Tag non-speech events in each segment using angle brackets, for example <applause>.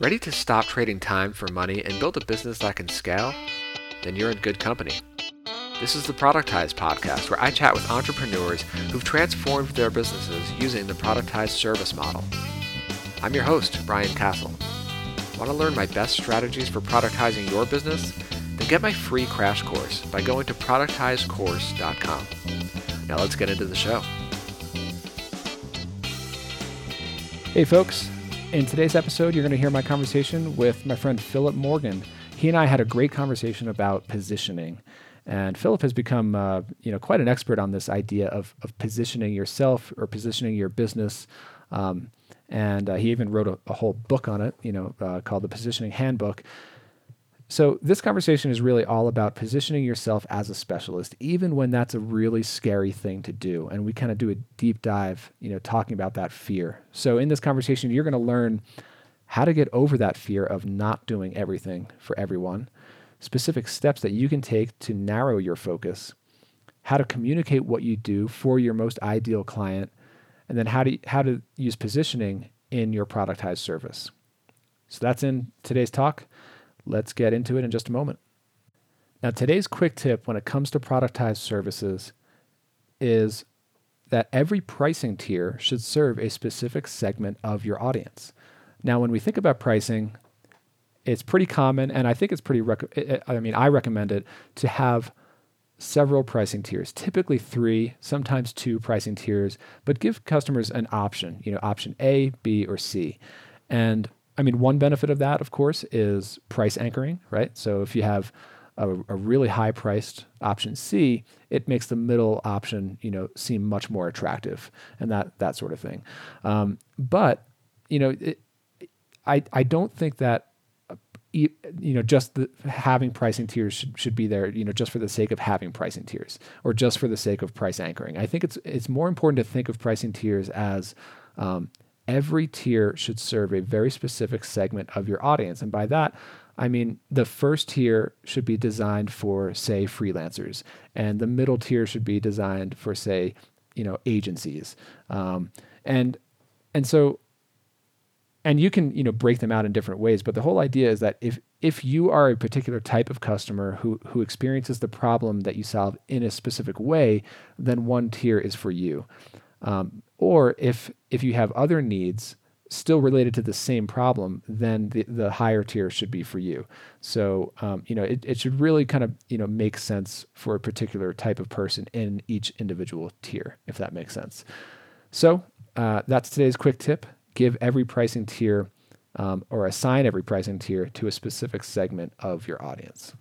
Ready to stop trading time for money and build a business that can scale? Then you're in good company. This is the Productize podcast, where I chat with entrepreneurs who've transformed their businesses using the productized service model. I'm your host, Brian Casel. Want to learn my best strategies for productizing your business? Then get my free crash course by going to productizecourse.com. Now let's get into the show. Hey, folks. In today's episode, you're going to hear my conversation with my friend Philip Morgan. He and I had a great conversation about positioning. And Philip has become, uh, you know, quite an expert on this idea of, of positioning yourself or positioning your business. Um, and uh, he even wrote a, a, whole book on it, you know, uh, called the Positioning Handbook. So this conversation is really all about positioning yourself as a specialist, even when that's a really scary thing to do. And we kind of do a deep dive, you know, talking about that fear. So in this conversation, you're going to learn how to get over that fear of not doing everything for everyone, specific steps that you can take to narrow your focus, how to communicate what you do for your most ideal client, and then how to how to use positioning in your productized service. So that's in today's talk. Let's get into it in just a moment. Now, today's quick tip when it comes to productized services is that every pricing tier should serve a specific segment of your audience. Now, when we think about pricing, it's pretty common, and I think it's pretty. Rec- eh, eh, I mean, I recommend it to have several pricing tiers, typically three, sometimes two pricing tiers, but give customers an option. You know, option A, B, or C, and I mean, one benefit of that, of course, is price anchoring, right? So if you have a, a, really high priced option C, it makes the middle option, you know, seem much more attractive and that that sort of thing. Um, but you know, it, I I don't think that you know just the, having pricing tiers should, should be there you know just for the sake of having pricing tiers or just for the sake of price anchoring i think it's it's more important to think of pricing tiers as um, every tier should serve a very specific segment of your audience. And by that, I mean the first tier should be designed for, say, freelancers, and the middle tier should be designed for, say, you know, agencies. Um, and and so and you can you know break them out in different ways but the whole idea is that if if you are a particular type of customer who who experiences the problem that you solve in a specific way then one tier is for you um, or if if you have other needs still related to the same problem, then the, the higher tier should be for you. So um, you know it, it should really kind of you know make sense for a particular type of person in each individual tier, if that makes sense. So uh, that's today's quick tip. Give every pricing tier um, or assign every pricing tier to a specific segment of your audience.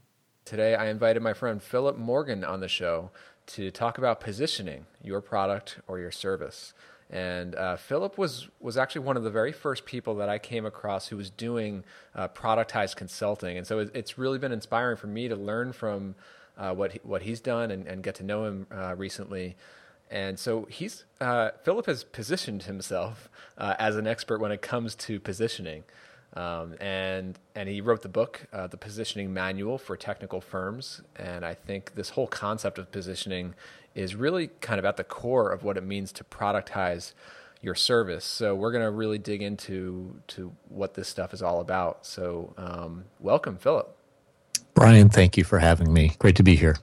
Today, I invited my friend Philip Morgan on the show to talk about positioning your product or your service. And uh, Philip was was actually one of the very first people that I came across who was doing uh, productized consulting, and so it, it's really been inspiring for me to learn from uh, what he, what he's done and, and, get to know him uh, recently. And so he's uh, Philip has positioned himself uh, as an expert when it comes to positioning. Um, and and he wrote the book, uh, the Positioning Manual for Technical Firms. And I think this whole concept of positioning is really kind of at the core of what it means to productize your service. So we're going to really dig into to what this stuff is all about. So um, welcome, Philip. Brian, thank you for having me. Great to be here.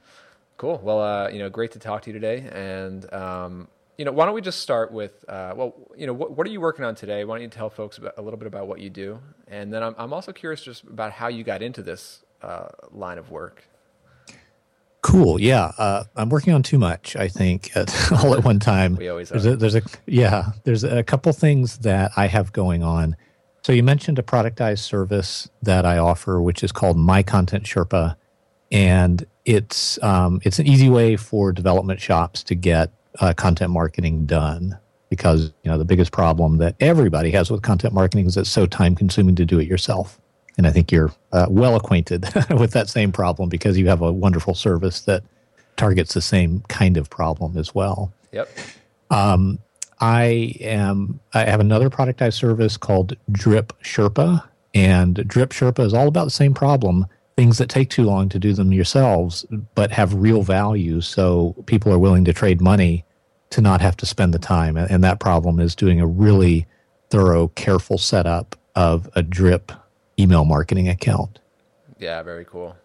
Cool. Well, uh, you know, great to talk to you today. And um, you know, why don't we just start with, uh, well, you know, what, what, are you working on today? Why don't you tell folks about, a little bit about what you do? And then I'm, I'm also curious just about how you got into this uh, line of work. Cool. Yeah. Uh, I'm working on too much, I think, <laughs> at, all at one time. we always there's a, there's a, yeah, there's a couple things that I have going on. So you mentioned a productized service that I offer, which is called My Content Sherpa. And it's, um, it's an easy way for development shops to get uh, content marketing done because you know the biggest problem that everybody has with content marketing is it's so time consuming to do it yourself. And i think you're uh, well acquainted <laughs> with that same problem because you have a wonderful service that targets the same kind of problem as well. Yep. Um, i am i have another product i service called drip sherpa. And drip sherpa is all about the same problem things that take too long to do them yourselves, but have real value. So people are willing to trade money to not have to spend the time. And that problem is doing a really thorough, careful setup of a drip email marketing account. Yeah, very cool.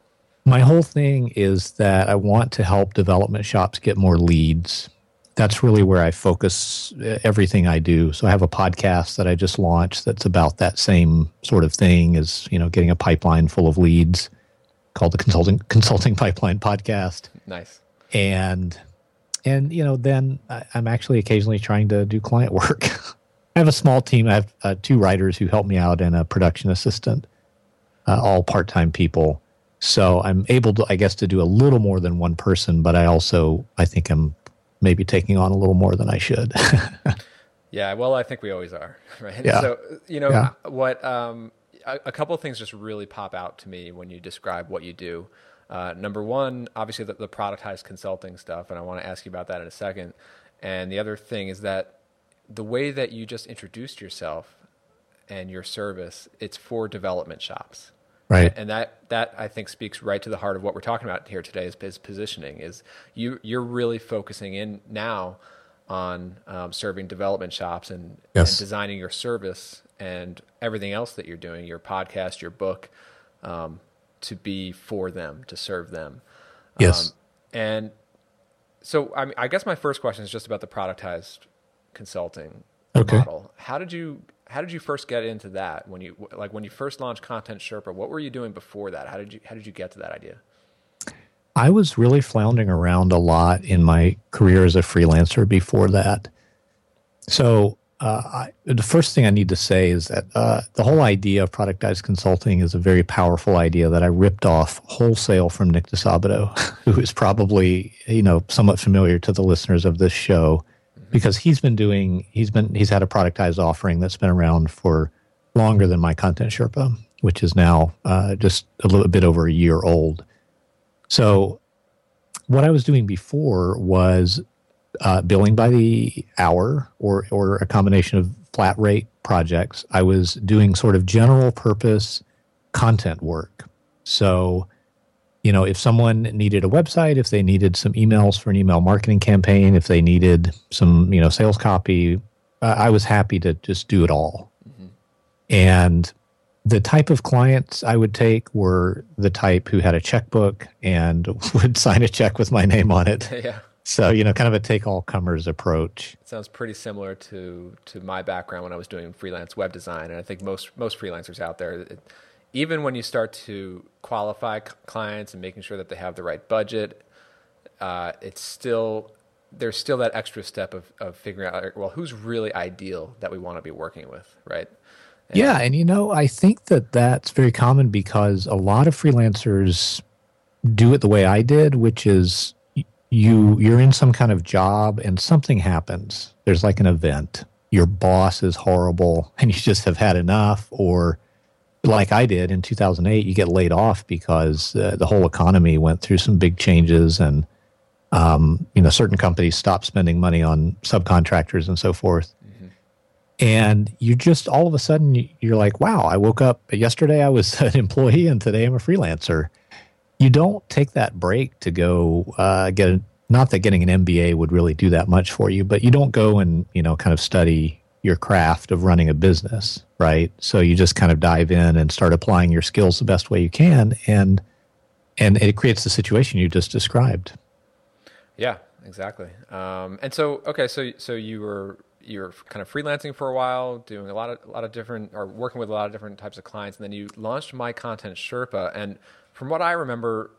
My whole thing is that I want to help development shops get more leads. That's really where I focus uh, everything I do. So I have a podcast that I just launched that's about that same sort of thing as, you know, getting a pipeline full of leads called the Consulting Consulting Pipeline Podcast. Nice. And and you know, then I, I'm actually occasionally trying to do client work. <laughs> I have a small team. I have uh, two writers who help me out and a production assistant, uh, all part time people. So I'm able to, I guess, to do a little more than one person, but I also, I think I'm maybe taking on a little more than I should. <laughs> yeah, well, I think we always are, <laughs> right? Yeah. So, you know, Yeah. what, um, a, a couple of things just really pop out to me when you describe what you do. Uh, number one, obviously, the, the productized consulting stuff, and I want to ask you about that in a second. And the other thing is that the way that you just introduced yourself and your service, it's for development shops. right. and that that I think speaks right to the heart of what we're talking about here today is, is positioning. Is you you're really focusing in now on um, serving development shops and, Yes. and designing your service and everything else that you're doing, your podcast, your book, um, to be for them, to serve them. Yes. Um, and so I mean, I guess my first question is just about the productized consulting Okay. model. How did you how did you first get into that when you like when you first launched Content Sherpa? What were you doing before that? How did you how did you get to that idea? I was really floundering around a lot in my career as a freelancer before that. So, uh, I, the first thing I need to say is that uh, the whole idea of productized consulting is a very powerful idea that I ripped off wholesale from Nick Disabato, <laughs> who is probably you know somewhat familiar to the listeners of this show, because he's been doing he's been he's had a productized offering that's been around for longer than my Content Sherpa, which is now uh, just a little bit over a year old. So, what I was doing before was uh, billing by the hour or or a combination of flat rate projects. I was doing sort of general purpose content work. So, you know, if someone needed a website, if they needed some emails for an email marketing campaign, if they needed some, you know, sales copy, uh, I was happy to just do it all. And the type of clients I would take were the type who had a checkbook and <laughs> would sign a check with my name on it. <laughs> yeah, So, you know, kind of a take all comers approach. it sounds pretty similar to to my background when I was doing freelance web design, and I think most most freelancers out there. It, even when you start to qualify c- clients and making sure that they have the right budget, uh, it's still there's still that extra step of, of figuring out well who's really ideal that we want to be working with, right? Yeah. And, you know, I think that that's very common because a lot of freelancers do it the way I did, which is you you're in some kind of job and something happens. There's like an event. Your boss is horrible and you just have had enough or like I did in 2008, you get laid off because uh, the whole economy went through some big changes and um, you know certain companies stopped spending money on subcontractors and so forth. And you just all of a sudden you- you're like, wow, I woke up yesterday I was <laughs> an employee and today I'm a freelancer. You don't take that break to go uh, get a, not that getting an MBA would really do that much for you, but you don't go and you know kind of study your craft of running a business, right? So you just kind of dive in and start applying your skills the best way you can, and and it creates the situation you just described. Yeah, exactly. Um, and so, okay, so so you were you were kind of freelancing for a while, doing a lot of a lot of different or working with a lot of different types of clients, and then you launched My Content Sherpa. And from what I remember,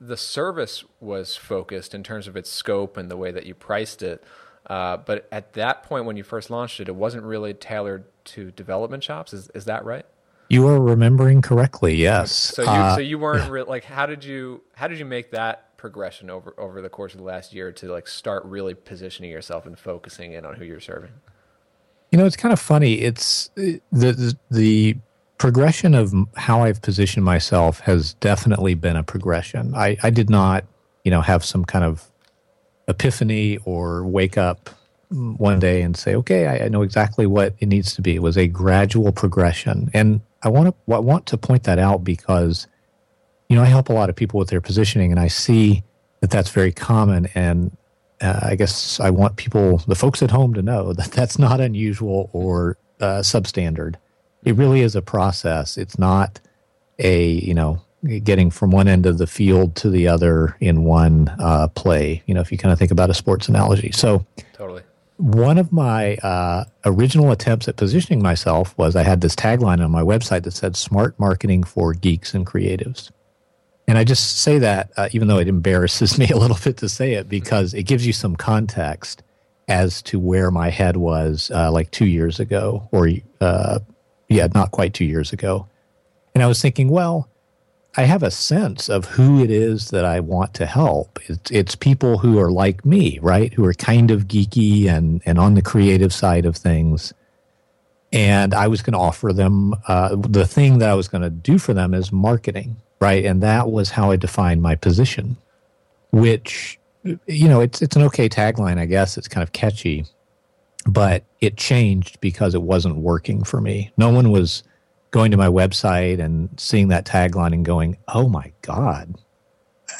the service was focused in terms of its scope and the way that you priced it. Uh, but at that point, when you first launched it, it wasn't really tailored to development shops. Is is that right? You are remembering correctly, yes. So you Uh, so you weren't re- like how did you how did you make that progression over over the course of the last year to like start really positioning yourself and focusing in on who you're serving? You know, it's kind of funny. It's the the, the progression of how I've positioned myself has definitely been a progression. I, I did not, you know, have some kind of epiphany or wake up one day and say, okay, I, I know exactly what it needs to be. It was a gradual progression, and I want to I want to point that out because, you know, I help a lot of people with their positioning, and I see that that's very common and uh, I guess I want people, the folks at home, to know that that's not unusual or uh, substandard. It really is a process. It's not a you know getting from one end of the field to the other in one uh, play. You know, if you kind of think about a sports analogy. So totally. One of my uh, original attempts at positioning myself was I had this tagline on my website that said "Smart Marketing for Geeks and Creatives." And I just say that, uh, even though it embarrasses <laughs> me a little bit to say it, because it gives you some context as to where my head was uh, like two years ago, or uh, yeah, not quite two years ago. And I was thinking, well, I have a sense of who it is that I want to help. It's, it's people who are like me, right? Who are kind of geeky and, and on the creative side of things. And I was going to offer them uh, the thing that I was going to do for them is marketing, right? And that was how I defined my position, which you know, it's it's an okay tagline, I guess. It's kind of catchy, but it changed because it wasn't working for me. No one was going to my website and seeing that tagline and going, "Oh my god,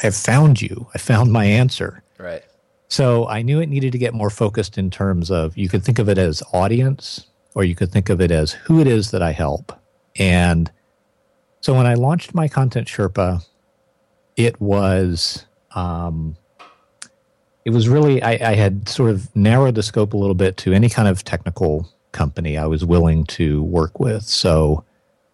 I found you. I found my answer." Right. So I knew it needed to get more focused in terms of you could think of it as audience or you could think of it as who it is that I help. And so when I launched my Content Sherpa, it was um, it was really I, I, had sort of narrowed the scope a little bit to any kind of technical company I was willing to work with. So,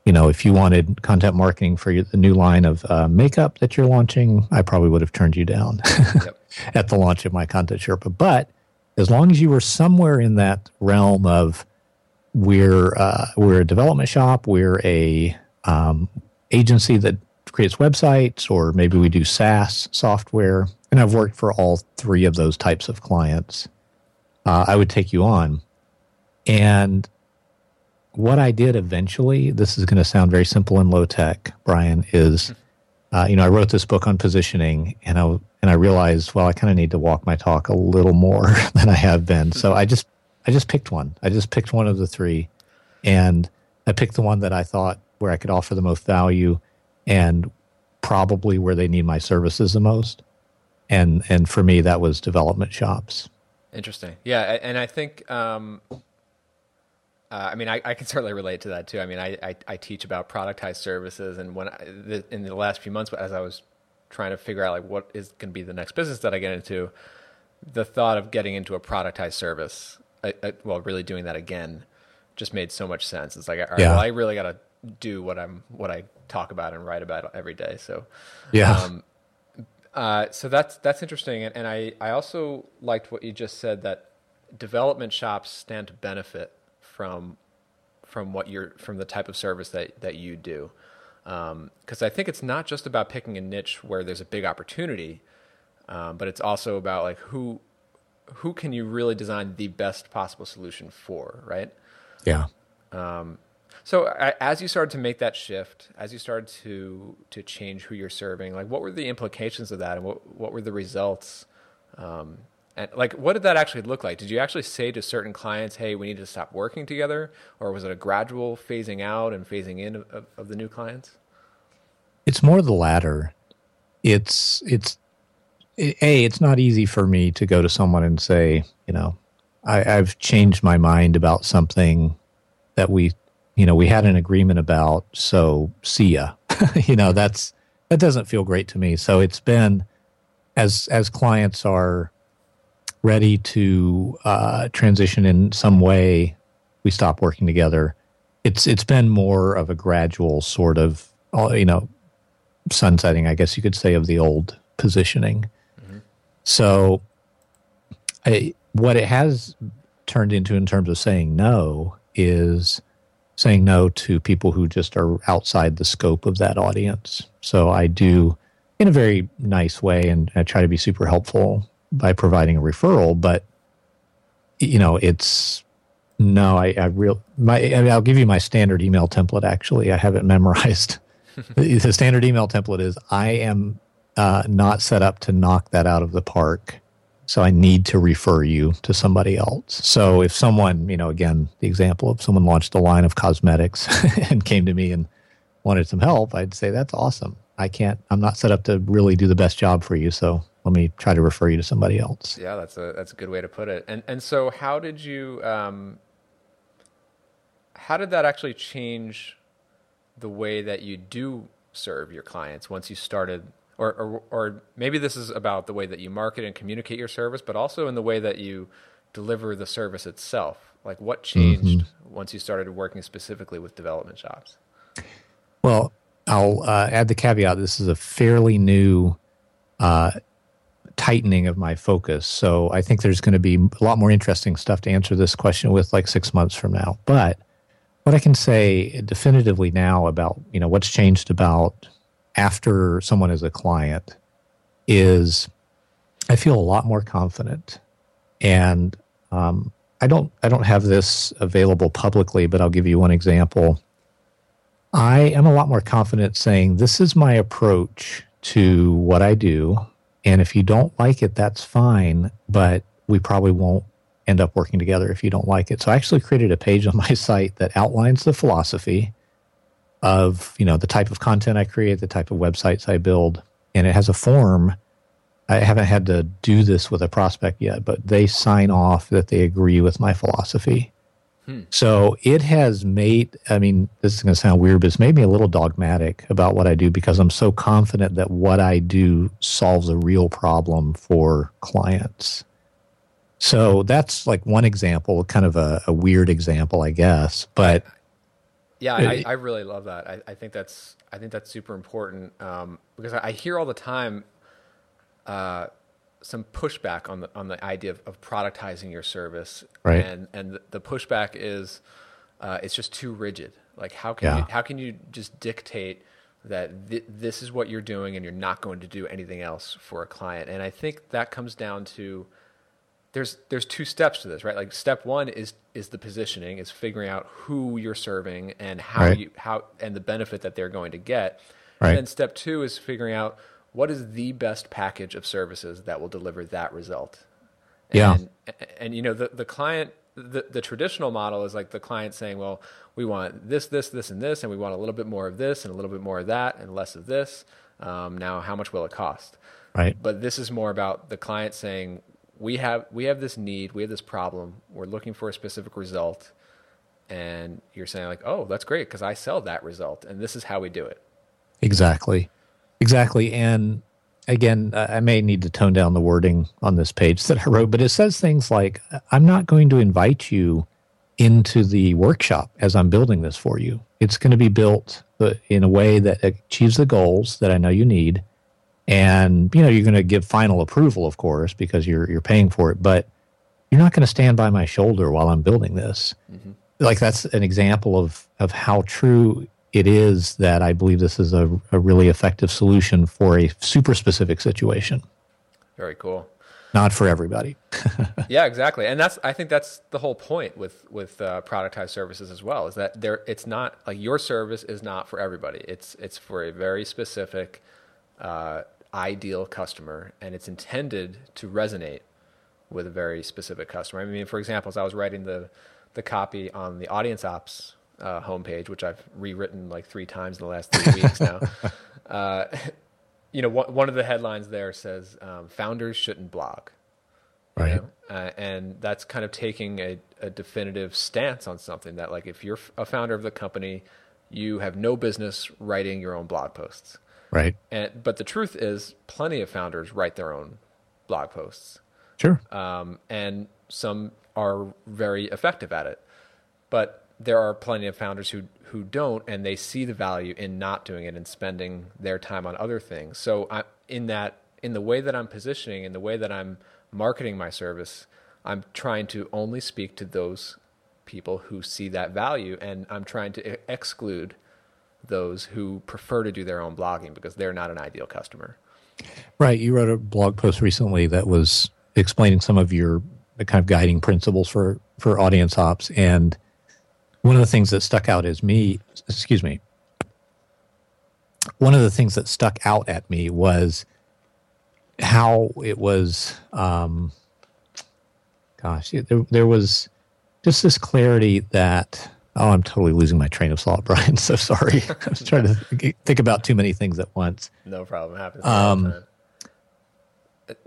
you know, if you wanted content marketing for the new line of uh, makeup that you're launching, I probably would have turned you down <laughs> yep. at the launch of my Content Sherpa. But as long as you were somewhere in that realm of we're uh, we're a development shop, we're a um, agency that creates websites, or maybe we do SaaS software and I've worked for all three of those types of clients, uh, I would take you on. And what I did eventually, this is going to sound very simple and low tech, Brian, is uh, you know I wrote this book on positioning, and I and I realized well I kind of need to walk my talk a little more <laughs> than I have been. So I just I just picked one. I just picked one of the three, and I picked the one that I thought where I could offer the most value, and probably where they need my services the most and and for me that was development shops. Interesting, yeah, and I think. Um, uh, I mean, I, I, can certainly relate to that too. I mean, I, I, I teach about productized services, and when I, the, in the last few months, as I was trying to figure out like what is going to be the next business that I get into, the thought of getting into a productized service, I, I, well, really doing that again, just made so much sense. It's like, all right, yeah. well, I really got to do what I'm what I talk about and write about every day. So, yeah. Um, uh, so that's that's interesting, and, and I, I also liked what you just said that development shops stand to benefit from from what you're from the type of service that that you do, because um, I think it's not just about picking a niche where there's a big opportunity, um, but it's also about like who who can you really design the best possible solution for, right? Yeah. Um, so as you started to make that shift, as you started to to change who you're serving, like what were the implications of that, and what what were the results? Um, and like, what did that actually look like? Did you actually say to certain clients, "Hey, we need to stop working together," or was it a gradual phasing out and phasing in of, of, the new clients? It's more the latter. It's it's a it's not easy for me to go to someone and say, you know, I, I've changed my mind about something that we you know, we had an agreement about, so see ya. <laughs> you know, that's that doesn't feel great to me. So it's been as as clients are ready to uh, transition in some way, we stop working together. It's it's been more of a gradual sort of uh, you know sunsetting, I guess you could say, of the old positioning. Mm-hmm. So, I, what it has turned into in terms of saying no is saying no to people who just are outside the scope of that audience. So I do in a very nice way and I try to be super helpful by providing a referral, but you know, it's no, I, I real my I mean, I'll give you my standard email template actually. I have it <laughs> memorized. the standard email template is I am uh, not set up to knock that out of the park. So I need to refer you to somebody else. So if someone, you know, again, the example of someone launched a line of cosmetics <laughs> and came to me and wanted some help, I'd say that's awesome. I can't. I'm not set up to really do the best job for you. So let me try to refer you to somebody else. Yeah, that's a that's a good way to put it. And and so how did you um, how did that actually change the way that you do serve your clients once you started or, or, or maybe this is about the way that you market and communicate your service, but also in the way that you deliver the service itself. Like what changed mm-hmm. once you started working specifically with development shops? Well, I'll uh, add the caveat. This is a fairly new uh, tightening of my focus. So I think there's going to be a lot more interesting stuff to answer this question with like six months from now. But what I can say definitively now about you know what's changed about after someone is a client is I feel a lot more confident, and um, I don't I don't have this available publicly, but I'll give you one example. I am a lot more confident saying this is my approach to what I do, and if you don't like it, that's fine, but we probably won't end up working together if you don't like it. So I actually created a page on my <laughs> site that outlines the philosophy of, you know, the type of content I create, the type of websites I build, and it has a form. I haven't had to do this with a prospect yet, but they sign off that they agree with my philosophy. Hmm. So it has made, I mean, this is going to sound weird, but it's made me a little dogmatic about what I do because I'm so confident that what I do solves a real problem for clients. So that's like one example, kind of a, a weird example, I guess. But yeah, I, I really love that. I, I, think that's I think that's super important um, because I, hear all the time uh, some pushback on the on the idea of, of productizing your service, right? And and the pushback is uh, it's just too rigid. Like how can yeah. you, how can you just dictate that th- this is what you're doing and you're not going to do anything else for a client? And I think that comes down to there's there's two steps to this, right? Like step one is is the positioning, is figuring out who you're serving and how right. you how and the benefit that they're going to get. Right. And then step two is figuring out what is the best package of services that will deliver that result. Yeah. And, and you know the the client the, the traditional model is like the client saying, well, we want this, this, this, and this, and we want a little bit more of this and a little bit more of that and less of this. Um, now, how much will it cost? Right. But this is more about the client saying, we have we have this need, we have this problem, we're looking for a specific result, and you're saying like, oh, that's great because I sell that result, and this is how we do it. Exactly, exactly, and again, I may need to tone down the wording on this page <laughs> that I wrote, but it says things like, I'm not going to invite you into the workshop as I'm building this for you. It's going to be built uh, in a way that achieves the goals that I know you need and you know you're going to give final approval of course because you're you're paying for it but you're not going to stand by my shoulder while i'm building this. Mm-hmm. like that's an example of of how true it is that i believe this is a, a really effective solution for a super specific situation. Very cool. Not for everybody. <laughs> Yeah exactly. And that's i think that's the whole point with with uh, productized services as well is that there it's not like your service is not for everybody. It's it's for a very specific uh, ideal customer and it's intended to resonate with a very specific customer. I mean, for example, as I was writing the the copy on the Audience Ops uh, homepage, which I've rewritten like three times in the last three weeks now. <laughs> Uh, <laughs> you know, one, one of the headlines there says um, "Founders shouldn't blog," right? Know? Uh, and that's kind of taking a, a definitive stance on something that, like, if you're a founder of the company, you have no business writing your own blog posts. Right. And but the truth is, plenty of founders write their own blog posts. Sure. Um, and some are very effective at it, but there are plenty of founders who who don't, and they see the value in not doing it and spending their time on other things. So, I, in that, in the way that I'm positioning, in the way that I'm marketing my service, I'm trying to only speak to those people who see that value, and I'm trying to exclude those who prefer to do their own blogging because they're not an ideal customer. Right. You wrote a blog post recently that was explaining some of your kind of guiding principles for, for audience ops. And one of the things that stuck out is me, excuse me, one of the things that stuck out at me was how it was, um, gosh, there, there was just this clarity that Oh, I'm totally losing my train of thought, <laughs> Brian. So sorry. <laughs> I was trying to think about too many things at once. No problem. Happens. Um,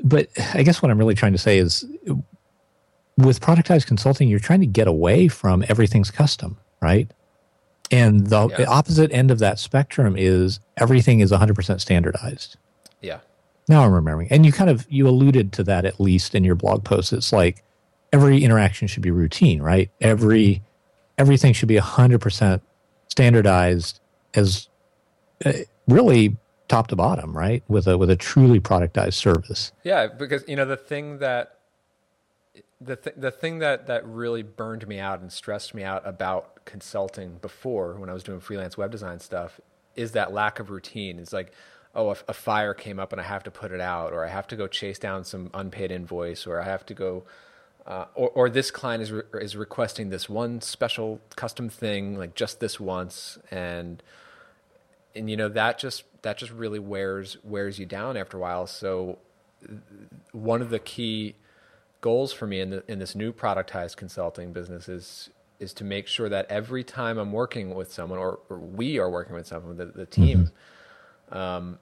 but I guess what I'm really trying to say is with productized consulting, you're trying to get away from everything's custom, right? And the Yeah. opposite end of that spectrum is everything is 100% standardized. Yeah. Now I'm remembering. And you kind of you alluded to that at least in your blog post. It's like every interaction should be routine, right? Every everything should be 100% standardized as uh, really top to bottom, right? With a with a truly productized service. Yeah, because you know the thing that the th- the thing that that really burned me out and stressed me out about consulting before when I was doing freelance web design stuff is that lack of routine. It's like, oh, if a fire came up and I have to put it out, or I have to go chase down some unpaid invoice, or I have to go. Uh, or, or this client is re- is requesting this one special custom thing, like just this once, and and you know that just that just really wears wears you down after a while. So one of the key goals for me in the in this new productized consulting business is is to make sure that every time I'm working with someone or, or we are working with someone, the, the team, um,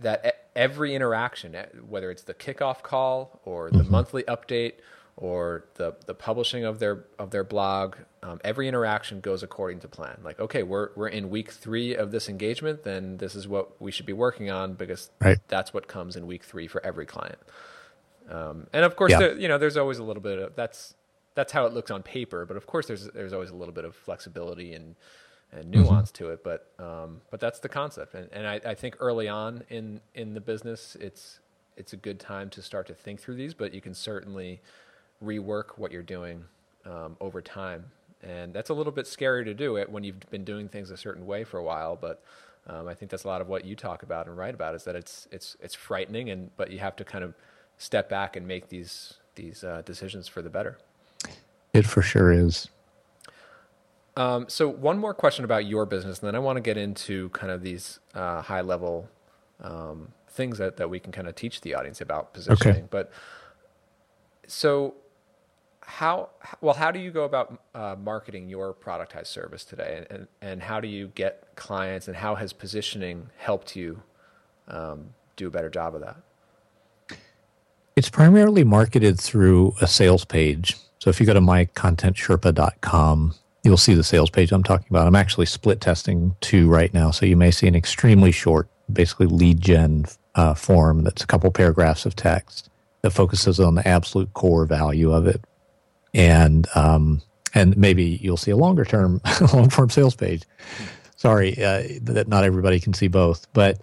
that every interaction, eh, whether it's the kickoff call or the monthly update or the the publishing of their of their blog, um, every interaction goes according to plan. Like, okay, we're we're in week three of this engagement, then this is what we should be working on because Right. that's what comes in week three for every client. Um, and of course, Yeah. there, you know, there's always a little bit of that's that's how it looks on paper. But of course, there's there's always a little bit of flexibility and and nuance to it. But um, but that's the concept. And, and I, I think early on in in the business, it's it's a good time to start to think through these. But you can certainly rework what you're doing um, over time. And that's a little bit scary to do it when you've been doing things a certain way for a while. But um, I think that's a lot of what you talk about and write about is that it's it's it's frightening, and but you have to kind of step back and make these these uh, decisions for the better. It for sure is. Um, so one more question about your business, and then I want to get into kind of these uh, high level um, things that, that we can kind of teach the audience about positioning. Okay. But so how well how do you go about uh, marketing your productized service today, and, and and how do you get clients, and how has positioning helped you um, do a better job of that? It's primarily marketed through a sales page. So if you go to mycontentsherpa.com, you'll see the sales page I'm talking about. I'm actually split testing two right now. So you may see an extremely short, basically lead gen uh, form that's a couple paragraphs of text that focuses on the absolute core value of it. And, um, and maybe you'll see a longer term, <laughs> long form sales page. Sorry uh, that not everybody can see both, but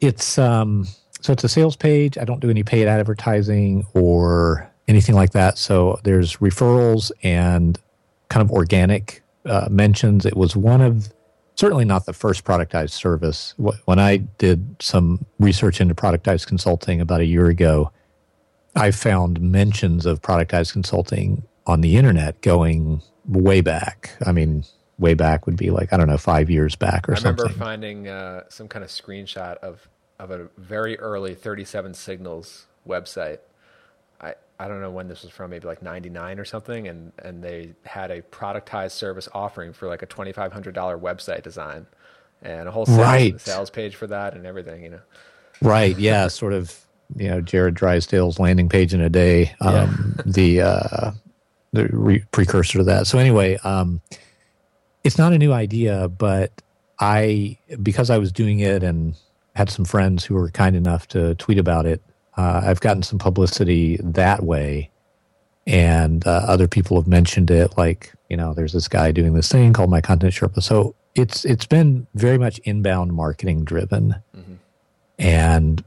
it's um, so it's a sales page. I don't do any paid advertising or anything like that. So there's referrals and kind of organic uh, mentions. It was one of certainly not the first productized service. When I did some research into productized consulting about a year ago, I found mentions of productized consulting on the internet going way back. I mean, way back would be like I don't know five years back or something. I remember finding uh, some kind of screenshot of of a very early 37 Signals website. I don't know when this was from, maybe like 99 or something, and and they had a productized service offering for like a $2,500 website design and a whole sales, Right. sales page for that and everything. You know, Right. Yeah. <laughs> sort of, you know, Jarrod Drysdale's landing page in a day, um, the, uh, the re- precursor to that. So anyway, um, it's not a new idea, but I, because I was doing it and had some friends who were kind enough to tweet about it, uh, I've gotten some publicity that way. And uh, other people have mentioned it, like you know, there's this guy doing this thing called My Content Sherpa. So it's it's been very much inbound marketing driven and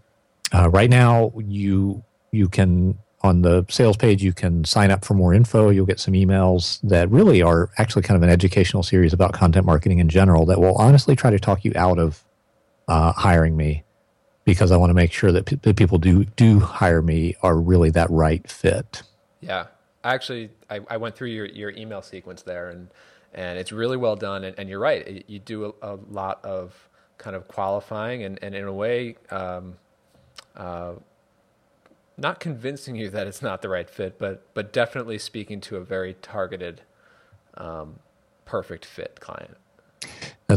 uh, right now you you can on the sales page you can sign up for more info you'll get some emails that really are actually kind of an educational series about content marketing in general that will honestly try to talk you out of uh, hiring me because i want to make sure that pe- the people do do hire me are really that right fit Yeah, actually, I, I went through your, your email sequence there, and and it's really well done. And, and you're right, it- you do a, a lot of kind of qualifying, and, and in a way, um, uh, not convincing you that it's not the right fit, but but definitely speaking to a very targeted, um, perfect fit client.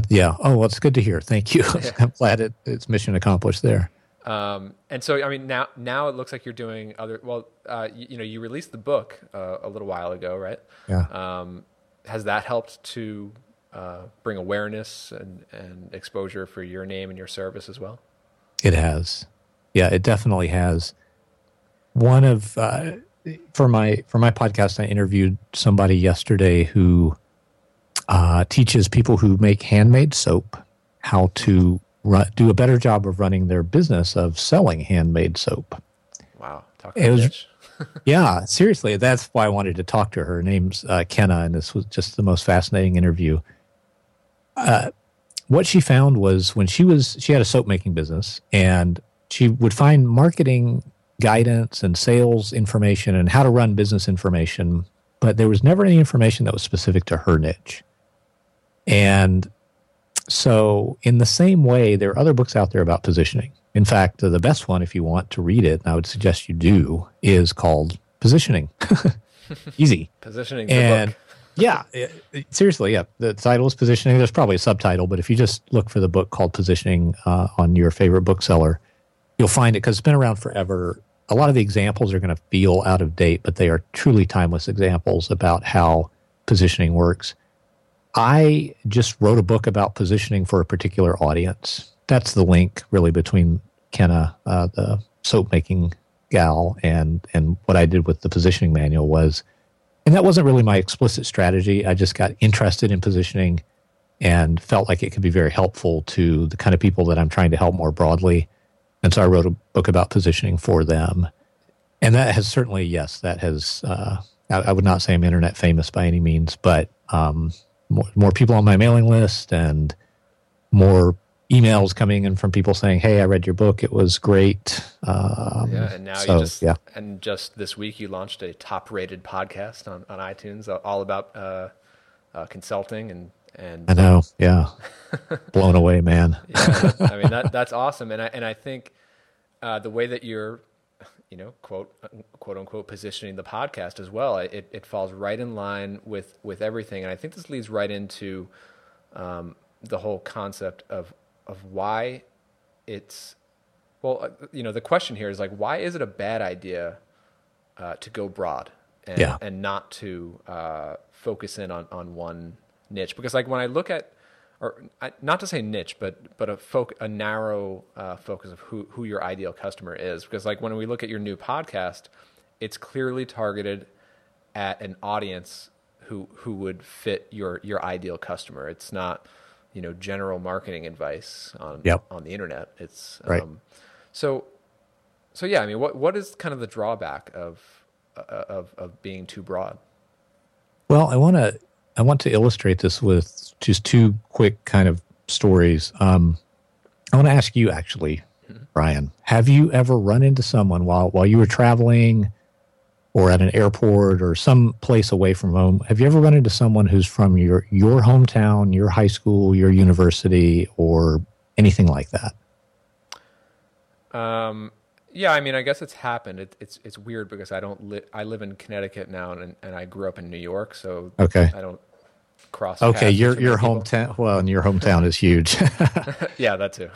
Uh, yeah oh well it's good to hear thank you <laughs> i'm glad it, it's mission accomplished there Um, and so, I mean, now now it looks like you're doing other. Well, uh, you, you know, you released the book uh, a little while ago, right? yeah Um, has that helped to uh, bring awareness and, and exposure for your name and your service as well? It has. Yeah, it definitely has. One of uh, for my for my podcast, I interviewed somebody yesterday who uh, teaches people who make handmade soap how to run, do a better job of running their business of selling handmade soap. Wow, talk it was, <laughs> <laughs> yeah, seriously, that's why I wanted to talk to her. Her name's uh, Kenna, and this was just the most fascinating interview. Uh, what she found was when she was she had a soap making business, and she would find marketing guidance and sales information and how to run business information, but there was never any information that was specific to her niche. And so, in the same way, there are other books out there about positioning. In fact, the best one, if you want to read it, and I would suggest you do, is called Positioning. <laughs> Easy. Positioning. And <laughs> yeah, it, it, seriously, yeah. The title is Positioning. There's probably a subtitle, but if you just look for the book called Positioning uh, on your favorite bookseller, you'll find it because it's been around forever a lot of the examples are going to feel out of date, but they are truly timeless examples about how positioning works. I just wrote a book about positioning for a particular audience. That's the link really between Kenna, uh, the soap making gal, and and what I did with the positioning manual was, and that wasn't really my explicit strategy. I just got interested in positioning and felt like it could be very helpful to the kind of people that I'm trying to help more broadly. And so I wrote a book about positioning for them. And that has certainly, yes, that has, uh, I, I, would not say I'm internet famous by any means, but um, more, more people on my mailing list and more emails coming in from people saying, "Hey, I read your book; it was great." Um, yeah, and now so, you just yeah. and just this week you launched a top-rated podcast on, on iTunes, all about uh, uh, consulting and and I know, yeah, <laughs> blown away, man. yeah, I mean that <laughs> that's awesome, and I and I think uh, the way that you're, you know, quote quote unquote positioning the podcast as well, it it falls right in line with with everything, and I think this leads right into um, the whole concept of of why it's well, uh, you know, the question here is like, why is it a bad idea uh, to go broad and, yeah. and not to uh, focus in on on one niche? Because like when I look at or not to say niche, but but a folk a narrow uh, focus of who who your ideal customer is. Because like when we look at your new podcast, it's clearly targeted at an audience who who would fit your your ideal customer. It's not you know general marketing advice on yep. on the internet. It's right. Um, so so yeah. I mean, what what is kind of the drawback of uh, of of being too broad? Well, I want to I want to illustrate this with just two quick kind of stories. Um, I want to ask you actually, mm-hmm. Brian, have you ever run into someone while while you were traveling or at an airport or some place away from home? Have you ever run into someone who's from your your hometown, your high school, your university, or anything like that? Um, yeah, I mean, I guess it's happened. It, it's it's weird because I don't live. I live in Connecticut now, and and I grew up in New York, so okay, I don't cross. Okay, your your hometown. Well, and your hometown is huge. <laughs> <laughs> yeah, that too.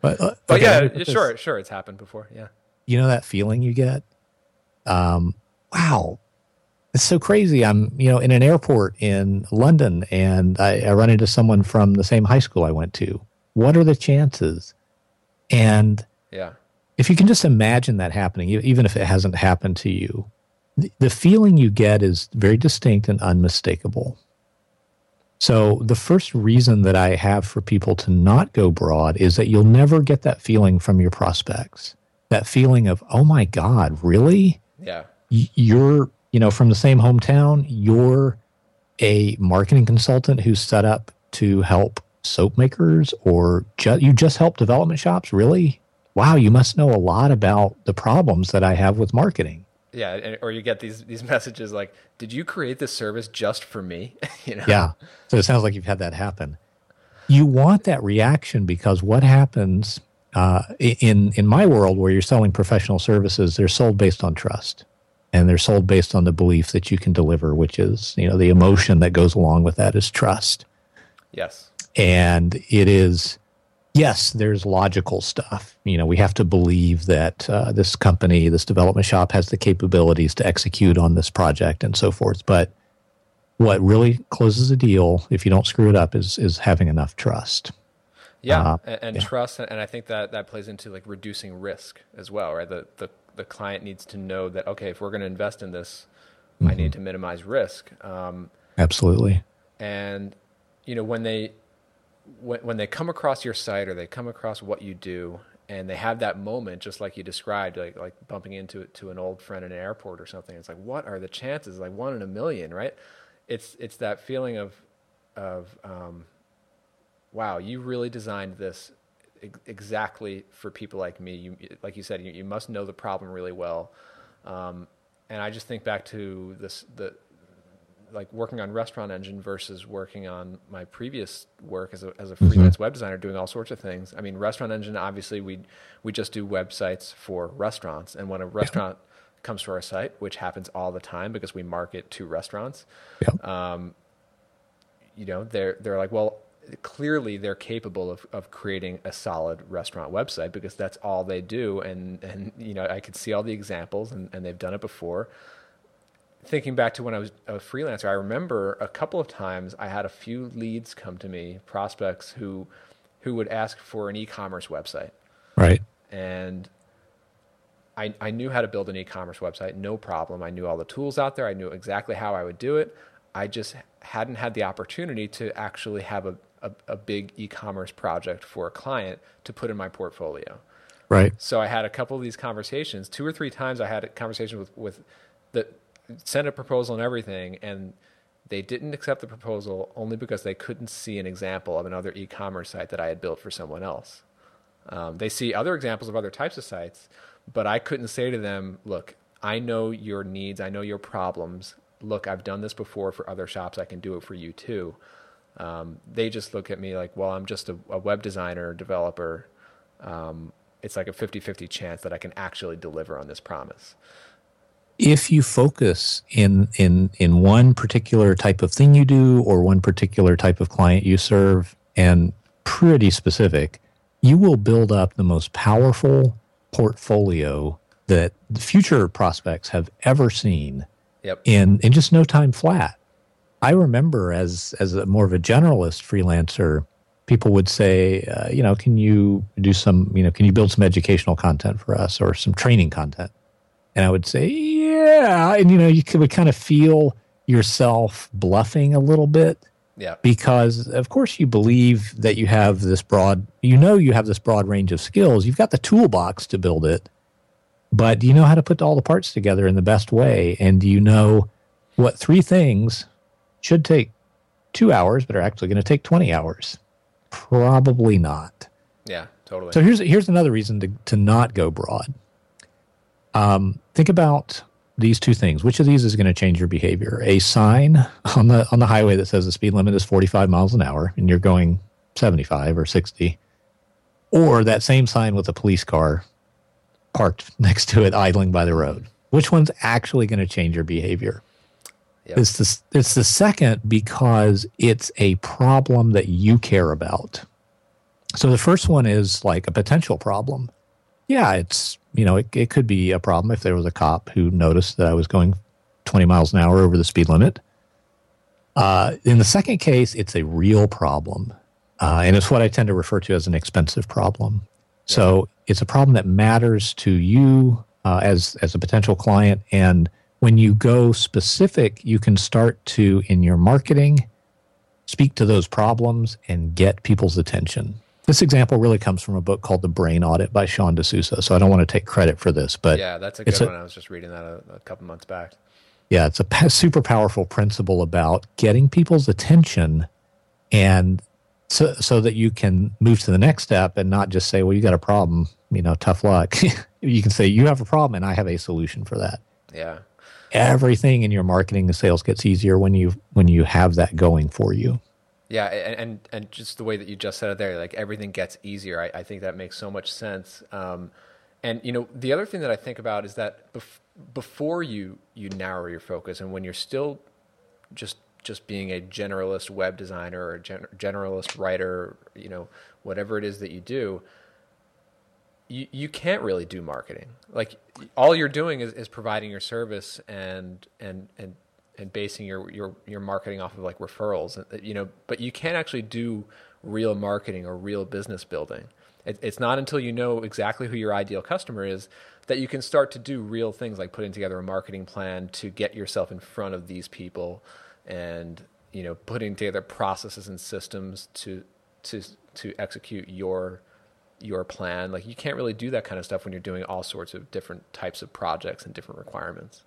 but uh, <laughs> but okay, yeah, sure, sure, it's happened before. Yeah. You know that feeling you get? Um, wow, it's so crazy. I'm you know in an airport in London, and I, I run into someone from the same high school I went to. What are the chances? And yeah, if you can just imagine that happening, even if it hasn't happened to you, the feeling you get is very distinct and unmistakable. So, the first reason that I have for people to not go broad is that you'll never get that feeling from your prospects. That feeling of, oh my God, really? Yeah. You're, you know, from the same hometown, you're a marketing consultant who's set up to help soap makers or ju- you just help development shops? Really? Wow, you must know a lot about the problems that I have with marketing yeah or you get these these <laughs> messages like did you create this service just for me? <laughs> You know? Yeah. So it sounds like you've had that happen. You want that reaction because what happens uh, in in my world where you're selling professional services they're sold based on trust. And they're sold based on the belief that you can deliver which is you know the emotion that goes along with that is trust. Yes. And it is yes, there's logical stuff. You know, we have to believe that uh, this company, this development shop, has the capabilities to execute on this project and so forth. But what really closes a deal if you don't screw it up is is having enough trust. Yeah, uh, and, and yeah. trust, and I think that that plays into like reducing risk as well, right? The the the client needs to know that okay, if we're going to invest in this, mm-hmm. I need to minimize risk. Um, Absolutely. And you know when they when when they come across your site or they come across what you do, and they have that moment, just like you described, like like bumping into it to an old friend in an airport or something. It's like, what are the chances? Like one in a million, right? It's it's that feeling of of um, wow, you really designed this exactly for people like me. You, like you said, you, you must know the problem really well. Um, and I just think back to this, the, like working on Restaurant Engine versus working on my previous work as a, as a mm-hmm. freelance mm-hmm. web designer, doing all sorts of things. I mean, Restaurant Engine, obviously we, we just do websites for restaurants. And when a restaurant comes to our site, which happens all the time because we market to restaurants, um, you know, they're, they're like, well, clearly they're capable of, of creating a solid restaurant website because that's all they do. And, and you know, I could see all the examples and, and they've done it before. Thinking back to when I was a freelancer, I remember a couple of times I had a few leads come to me, prospects who, who would ask for an e-commerce website. Right. And I, I knew how to build an e-commerce website, no problem. I knew all the tools out there. I knew exactly how I would do it. I just hadn't had the opportunity to actually have a, a, a big e-commerce project for a client to put in my portfolio. Right. So I had a couple of these conversations. Two or three times I had a conversation with with the sent a proposal and everything, and they didn't accept the proposal only because they couldn't see an example of another e-commerce site that I had built for someone else. Um, they see other examples of other types of sites, but I couldn't say to them, "Look, I know your needs, I know your problems. Look, I've done this before for other shops. I can do it for you too." Um, they just look at me like, well, I'm just a, a web designer, developer. Um, it's like a 50 50 chance that I can actually deliver on this promise. If you focus in, in, in one particular type of thing you do or one particular type of client you serve and pretty specific, you will build up the most powerful portfolio that future prospects have ever seen yep. in, in just no time flat. I remember as as a more of a generalist freelancer, people would say, uh, you know, can you do some, you know, can you build some educational content for us or some training content? And I would say, yeah, and you know, you would kind of feel yourself bluffing a little bit. Yeah. Because of course you believe that you have this broad, you know, you have this broad range of skills. You've got the toolbox to build it, but do you know how to put all the parts together in the best way? And do you know what three things should take two hours, but are actually going to take 20 hours? Probably not. Yeah, totally. So here's here's another reason to, to not go broad. Um, think about these two things. Which of these is going to change your behavior? A sign on the on the highway that says the speed limit is 45 miles an hour and you're going 75 or 60, or that same sign with a police car parked <laughs> next to it idling by the road. Which one's actually going to change your behavior? Yep. It's the it's the second because it's a problem that you care about. So the first one is like a potential problem. Yeah, it's you know it, it could be a problem if there was a cop who noticed that I was going 20 miles an hour over the speed limit. Uh, in the second case, it's a real problem, uh, and it's what I tend to refer to as an expensive problem. So it's a problem that matters to you uh, as as a potential client and when you go specific, you can start to, in your marketing, speak to those problems and get people's attention. This example really comes from a book called The Brain Audit by Sean D'Souza. So I don't want to take credit for this, but yeah, that's a good one. A, I was just reading that a, a couple months back. Yeah, it's a super powerful principle about getting people's attention and so, so that you can move to the next step and not just say, well, you got a problem, you know, tough luck. <laughs> you can say, you have a problem and I have a solution for that. Yeah everything in your marketing and sales gets easier when you when you have that going for you. Yeah, and, and and just the way that you just said it there, like everything gets easier. I, I think that makes so much sense. Um, and you know, the other thing that I think about is that bef- before you you narrow your focus, and when you're still just just being a generalist web designer or gen- generalist writer, you know, whatever it is that you do, you, you can't really do marketing. Like all you're doing is, is providing your service and and and and basing your your your marketing off of like referrals, you know, but you can't actually do real marketing or real business building. It, it's not until you know exactly who your ideal customer is that you can start to do real things like putting together a marketing plan to get yourself in front of these people and you know putting together processes and systems to to to execute your your plan like you can't really do that kind of stuff when you're doing all sorts of different types of projects and different requirements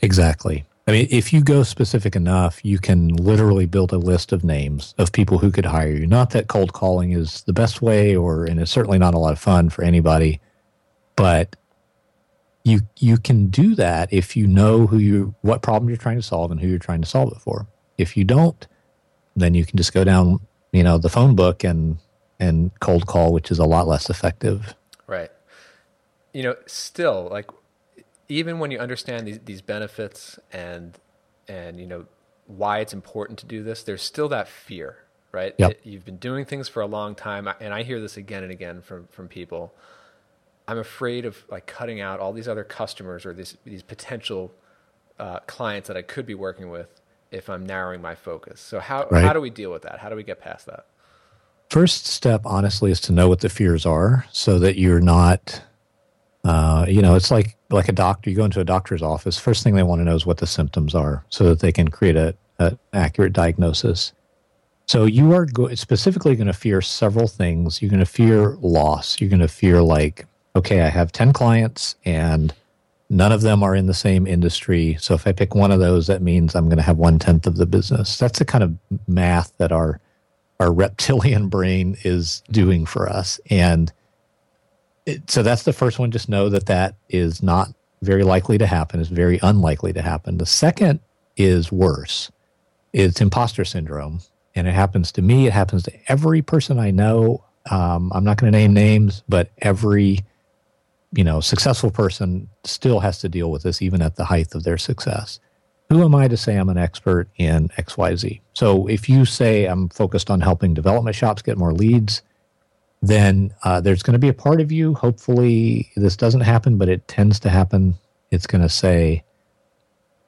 exactly i mean if you go specific enough you can literally build a list of names of people who could hire you not that cold calling is the best way or and it's certainly not a lot of fun for anybody but you you can do that if you know who you what problem you're trying to solve and who you're trying to solve it for if you don't then you can just go down you know the phone book and and cold call, which is a lot less effective. Right. You know, still like even when you understand these these benefits and and you know why it's important to do this, there's still that fear, right? Yep. It, you've been doing things for a long time, and I hear this again and again from from people. I'm afraid of like cutting out all these other customers or these these potential uh, clients that I could be working with if I'm narrowing my focus. So how right. how do we deal with that? How do we get past that? First step, honestly, is to know what the fears are, so that you're not. Uh, you know, it's like like a doctor. You go into a doctor's office. First thing they want to know is what the symptoms are, so that they can create a, a accurate diagnosis. So you are go- specifically going to fear several things. You're going to fear loss. You're going to fear like, okay, I have ten clients and None of them are in the same industry. So if I pick one of those, that means I'm going to have one tenth of the business. That's the kind of math that our our reptilian <laughs> brain is doing for us. And so that's the first one. Just know that that is not very likely to happen. It's very unlikely to happen. The second is worse. It's imposter syndrome, and it happens to me. It happens to every person I know. Um, I'm not going to name names, but every you know, successful person still has to deal with this even at the height of their success. Who am I to say I'm an expert in XYZ? So if you say I'm focused on helping development shops get more leads, then uh, there's going to be a part of you. Hopefully, this doesn't happen, but it tends to happen. It's going to say,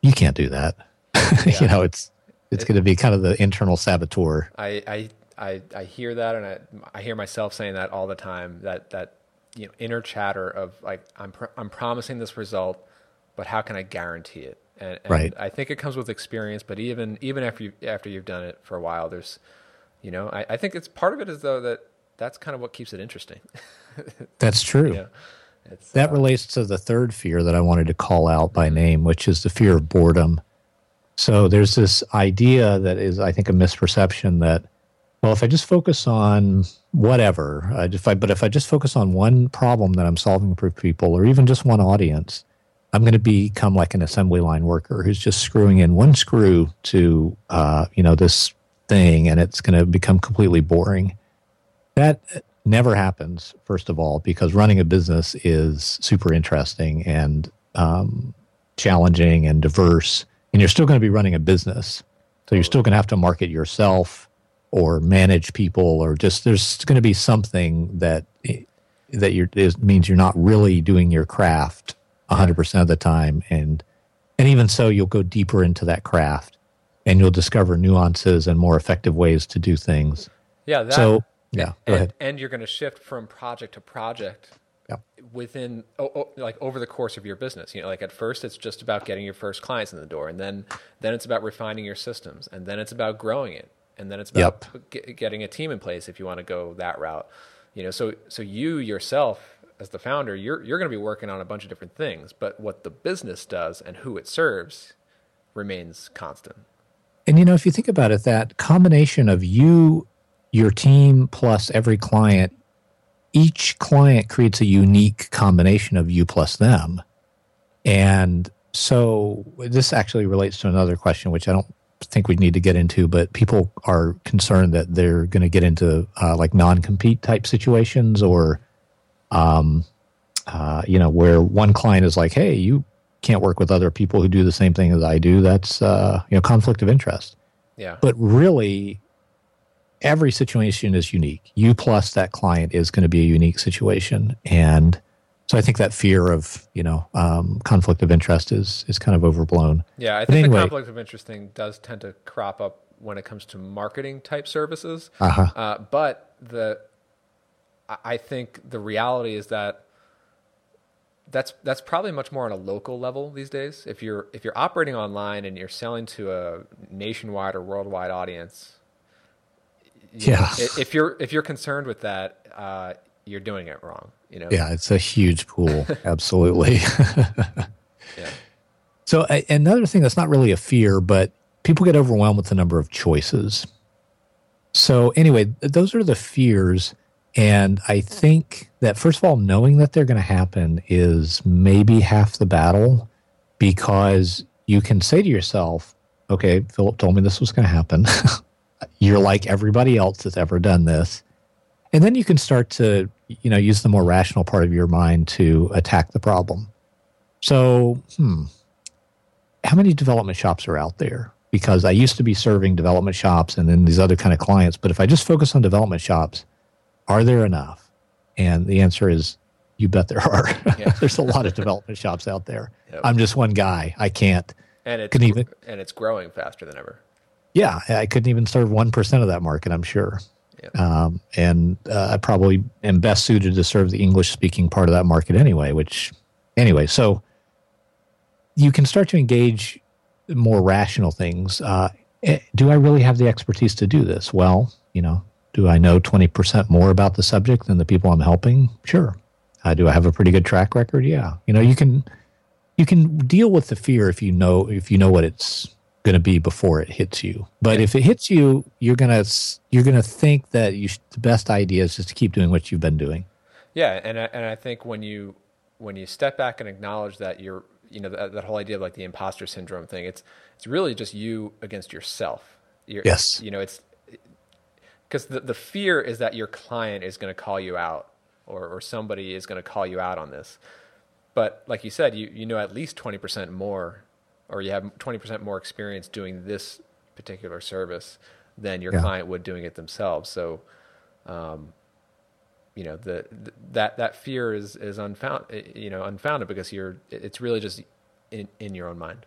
"You can't do that." <laughs> Yeah. you know, it's it's it, going to be kind of the internal saboteur. I I I, I hear that, and I I hear myself saying that all the time. That that you know inner chatter of like I'm pr- I'm promising this result, but how can I guarantee it? And, and right. I think it comes with experience, but even even after you after you've done it for a while, there's you know I, I think it's part of it is though that that's kind of what keeps it interesting. <laughs> that's true. Yeah. that uh, relates to the third fear that I wanted to call out by name, which is the fear of boredom. So there's this idea that is, I think, a misperception that well, if I just focus on whatever, uh, if I, but if I just focus on one problem that I'm solving for people, or even just one audience, I'm going to become like an assembly line worker who's just screwing in one screw to, uh, you know, this thing, and it's going to become completely boring. That never happens. First of all, because running a business is super interesting and um, challenging and diverse, and you're still going to be running a business, so you're still going to have to market yourself or manage people or just there's going to be something that that you're means you're not really doing your craft 100% of the time and and even so you'll go deeper into that craft and you'll discover nuances and more effective ways to do things yeah that, so yeah and, and, you're going to shift from project to project yeah. within oh, oh, like over the course of your business you know like at first it's just about getting your first clients in the door and then then it's about refining your systems and then it's about growing it and then it's about yep. getting a team in place if you want to go that route. You know, so so you yourself as the founder, you're you're going to be working on a bunch of different things, but what the business does and who it serves remains constant. And you know, if you think about it, that combination of you, your team, plus every client, each client creates a unique combination of you plus them. And so this actually relates to another question, which I don't think we need to get into, but people are concerned that they're going to get into uh, like non-compete type situations, or um, uh, you know, where one client is like, "Hey, you can't work with other people who do the same thing as I do." That's uh, you know, conflict of interest. Yeah. But really, every situation is unique. You plus that client is going to be a unique situation, and So I think that fear of you know um, conflict of interest is is kind of overblown. Yeah, I think anyway, the conflict of interest thing does tend to crop up when it comes to marketing type services. Uh-huh. Uh, but the I think the reality is that that's that's probably much more on a local level these days. If you're if you're operating online and you're selling to a nationwide or worldwide audience, yeah. Know, if you're if you're concerned with that, uh, you're doing it wrong. You know. Yeah, it's a huge pool. <laughs> Absolutely. yeah. So uh, another thing that's not really a fear, but people get overwhelmed with the number of choices. So anyway, those are the fears and I think that, first of all, knowing that they're going to happen is maybe half the battle because you can say to yourself, okay, Philip told me this was going to happen. <laughs> You're like everybody else that's ever done this. And then you can start to, you know, use the more rational part of your mind to attack the problem. So, hmm, how many development shops are out there? Because I used to be serving development shops and then these other kind of clients. But if I just focus on development shops, are there enough? And the answer is, you bet there are. <laughs> Yeah. <laughs> There's a lot of development shops out there. Yep. I'm just one guy. I can't. And it's even, and it's growing faster than ever. Yeah, I couldn't even serve one percent of that market. I'm sure. Yep. Um, and uh, I probably am best suited to serve the English speaking part of that market anyway. Which, anyway, so you can start to engage more rational things. Uh, eh, do I really have the expertise to do this? Well, you know, do I know 20% more about the subject than the people I'm helping? Sure. Uh, do I have a pretty good track record? Yeah. You know, you can you can deal with the fear if you know if you know what it's going to be before it hits you. But if it hits you, you're gonna you're gonna think that you sh- the best idea is just to keep doing what you've been doing. Yeah, and I, and I think when you when you step back and acknowledge that you're you know that, that whole idea of like the imposter syndrome thing, it's it's really just you against yourself. You're, yes. You know, it's because the, the fear is that your client is going to call you out or, or somebody is going to call you out on this. But like you said, you, you know at least 20% more or you have 20% more experience doing this particular service than your yeah. client would doing it themselves. So, um, you know, the, the, that, that fear is, is unfounded, you know, unfounded because you're, it's really just in, in your own mind.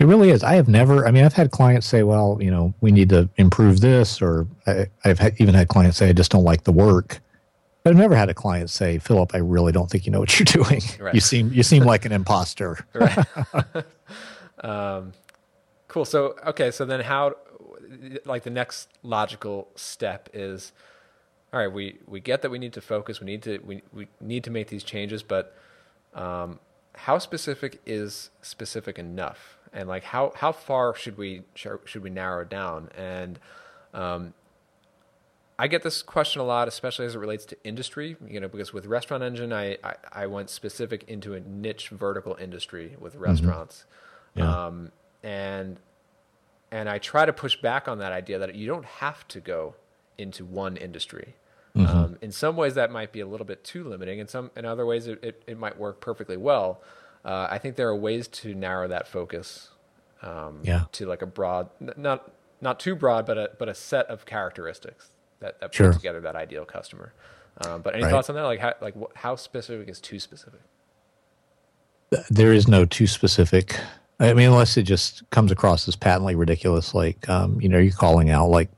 It really is. I have never. I mean, I've had clients say, "Well, you know, we need to improve this," or I, have even had clients say, "I just don't like the work." But I've never had a client say, "Philip, I really don't think you know what you're <laughs> doing. Right. You seem you seem like an imposter." <laughs> <laughs> um, cool. So okay. So then, how? Like the next logical step is, all right. We we get that we need to focus. We need to we we need to make these changes, but um, how specific is specific enough? and like how how far should we should we narrow down? And um, I get this question a lot, especially as it relates to industry. You know, because with Restaurant Engine, I I, I went specific into a niche vertical industry with mm-hmm. restaurants. Yeah. um, and and I try to push back on that idea that you don't have to go into one industry. Mm-hmm. Um, in some ways, that might be a little bit too limiting. In some, in other ways, it, it, it might work perfectly well uh, I think there are ways to narrow that focus um, yeah. to like a broad, not not too broad, but a but a set of characteristics that, that sure. put together that ideal customer. Um, but any right. thoughts on that? Like how like how specific is too specific? There is no too specific. I mean, unless it just comes across as patently ridiculous, like um, you know, you're calling out like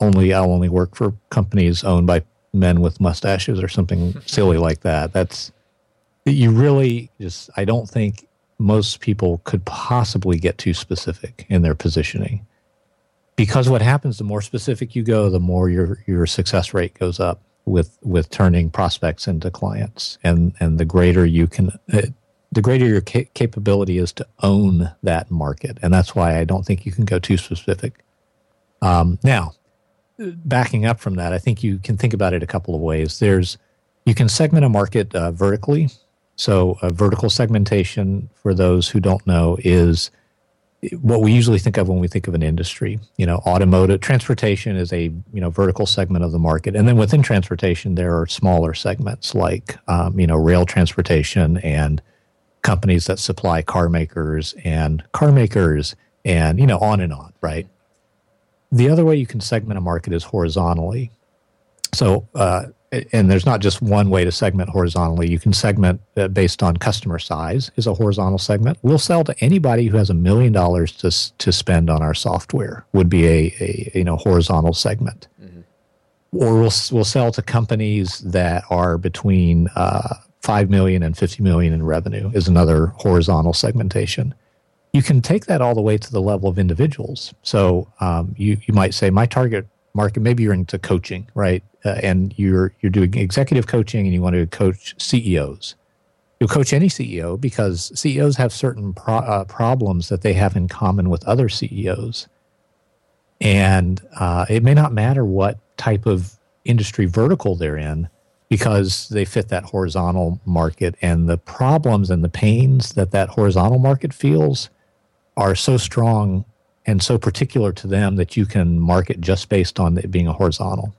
only I'll only work for companies owned by men with mustaches or something <laughs> silly like that. That's you really just i don't think most people could possibly get too specific in their positioning because what happens the more specific you go the more your your success rate goes up with with turning prospects into clients and and the greater you can uh, the greater your ca- capability is to own that market and that's why i don't think you can go too specific. Um, now backing up from that i think you can think about it a couple of ways. There's you can segment a market uh, vertically. So, vertical segmentation, for those who don't know, is what we usually think of when we think of an industry. You know, automotive transportation is a you know vertical segment of the market, and then within transportation, there are smaller segments like um, you know rail transportation and companies that supply car makers and car makers and you know on and on. Right. The other way you can segment a market is horizontally. So, uh, and there's not just one way to segment horizontally. You can segment uh, based on customer size is a horizontal segment. We'll sell to anybody who has a million dollars to to spend on our software. Would be a, a you know horizontal segment. Mm-hmm. Or we'll we'll sell to companies that are between uh, five million and fifty million in revenue is another horizontal segmentation. You can take that all the way to the level of individuals. So um, you you might say my target market. Maybe you're into coaching, right? Uh, and you're you're doing executive coaching, and you want to coach CEOs. You'll coach any CEO because CEOs have certain pro- uh, problems that they have in common with other CEOs, and uh, it may not matter what type of industry vertical they're in because they fit that horizontal market and the problems and the pains that that horizontal market feels are so strong and so particular to them that you can market just based on it being a horizontal.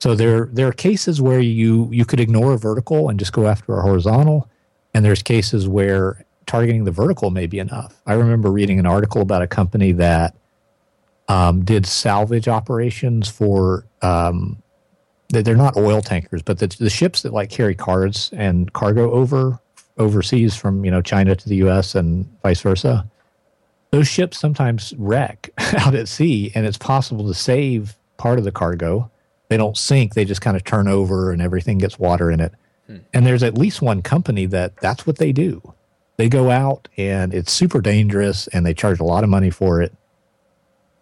So there there are cases where you you could ignore a vertical and just go after a horizontal, and there's cases where targeting the vertical may be enough. I remember reading an article about a company that um, did salvage operations for um, they're not oil tankers, but the, the ships that like carry cards and cargo over overseas from you know China to the U.S. and vice versa those ships sometimes wreck <laughs> out at sea, and it's possible to save part of the cargo. They don't sink; they just kind of turn over, and everything gets water in it. Hmm. And there's at least one company that that's what they do. They go out, and it's super dangerous, and they charge a lot of money for it.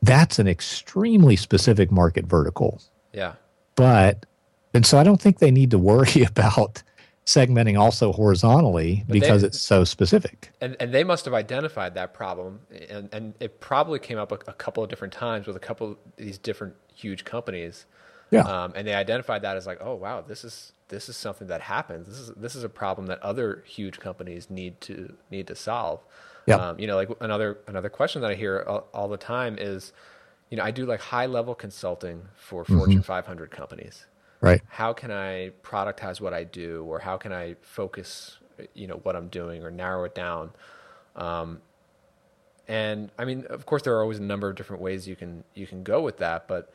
That's an extremely specific market vertical. Yeah. But, and so I don't think they need to worry <laughs> about segmenting also horizontally but because they, it's so specific. And, and they must have identified that problem, and, and it probably came up a, a couple of different times with a couple of these different huge companies. Yeah. Um, and they identified that as like, oh wow, this is this is something that happens. This is this is a problem that other huge companies need to need to solve. Yeah. Um, you know, like another another question that I hear all, all, the time is, you know, I do like high level consulting for Fortune mm-hmm. 500 companies, right how can i productize what i do or how can i focus you know what i'm doing or narrow it down um, and i mean of course there are always a number of different ways you can you can go with that but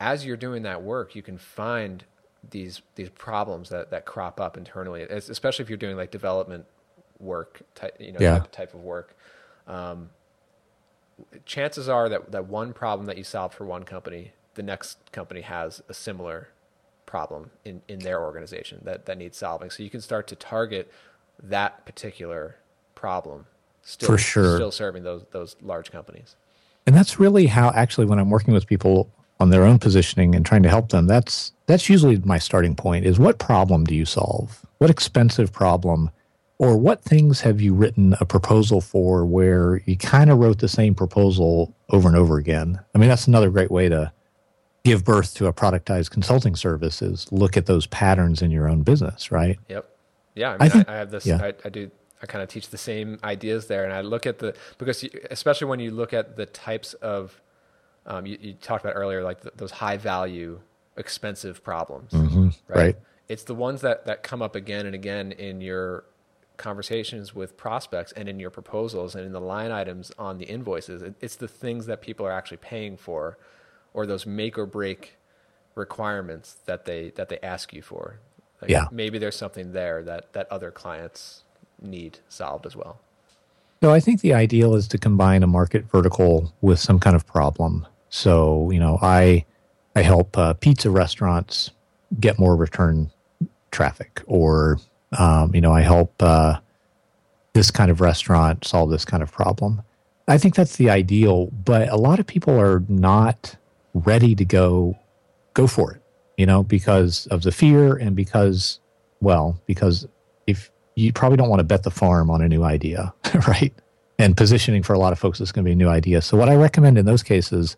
as you're doing that work you can find these these problems that that crop up internally especially if you're doing like development work type you know yeah. type, type, of work um, chances are that that one problem that you solve for one company the next company has a similar problem in, in their organization that, that needs solving. So you can start to target that particular problem still, For sure. still serving those, those large companies. And that's really how actually when I'm working with people on their own positioning and trying to help them, that's that's usually my starting point is what problem do you solve? What expensive problem or what things have you written a proposal for where you kind of wrote the same proposal over and over again? I mean, that's another great way to give birth to a productized consulting service is look at those patterns in your own business, right? Yep. Yeah. I, mean, I, think, I, I have this, yeah. I, I, do, I kind of teach the same ideas there. And I look at the, because you, especially when you look at the types of, um, you, you, talked about earlier, like the, those high value, expensive problems, mm-hmm. right? right? It's the ones that, that come up again and again in your conversations with prospects and in your proposals and in the line items on the invoices. It, it's the things that people are actually paying for or those make or break requirements that they that they ask you for. Like yeah. Maybe there's something there that that other clients need solved as well. No, I think the ideal is to combine a market vertical with some kind of problem. So, you know, I I help uh, pizza restaurants get more return traffic, or um, you know, I help uh, this kind of restaurant solve this kind of problem. I think that's the ideal, but a lot of people are not ready to go go for it you know because of the fear and because well because if you probably don't want to bet the farm on a new idea <laughs> right? And positioning for a lot of folks is going to be a new idea. So what i recommend in those cases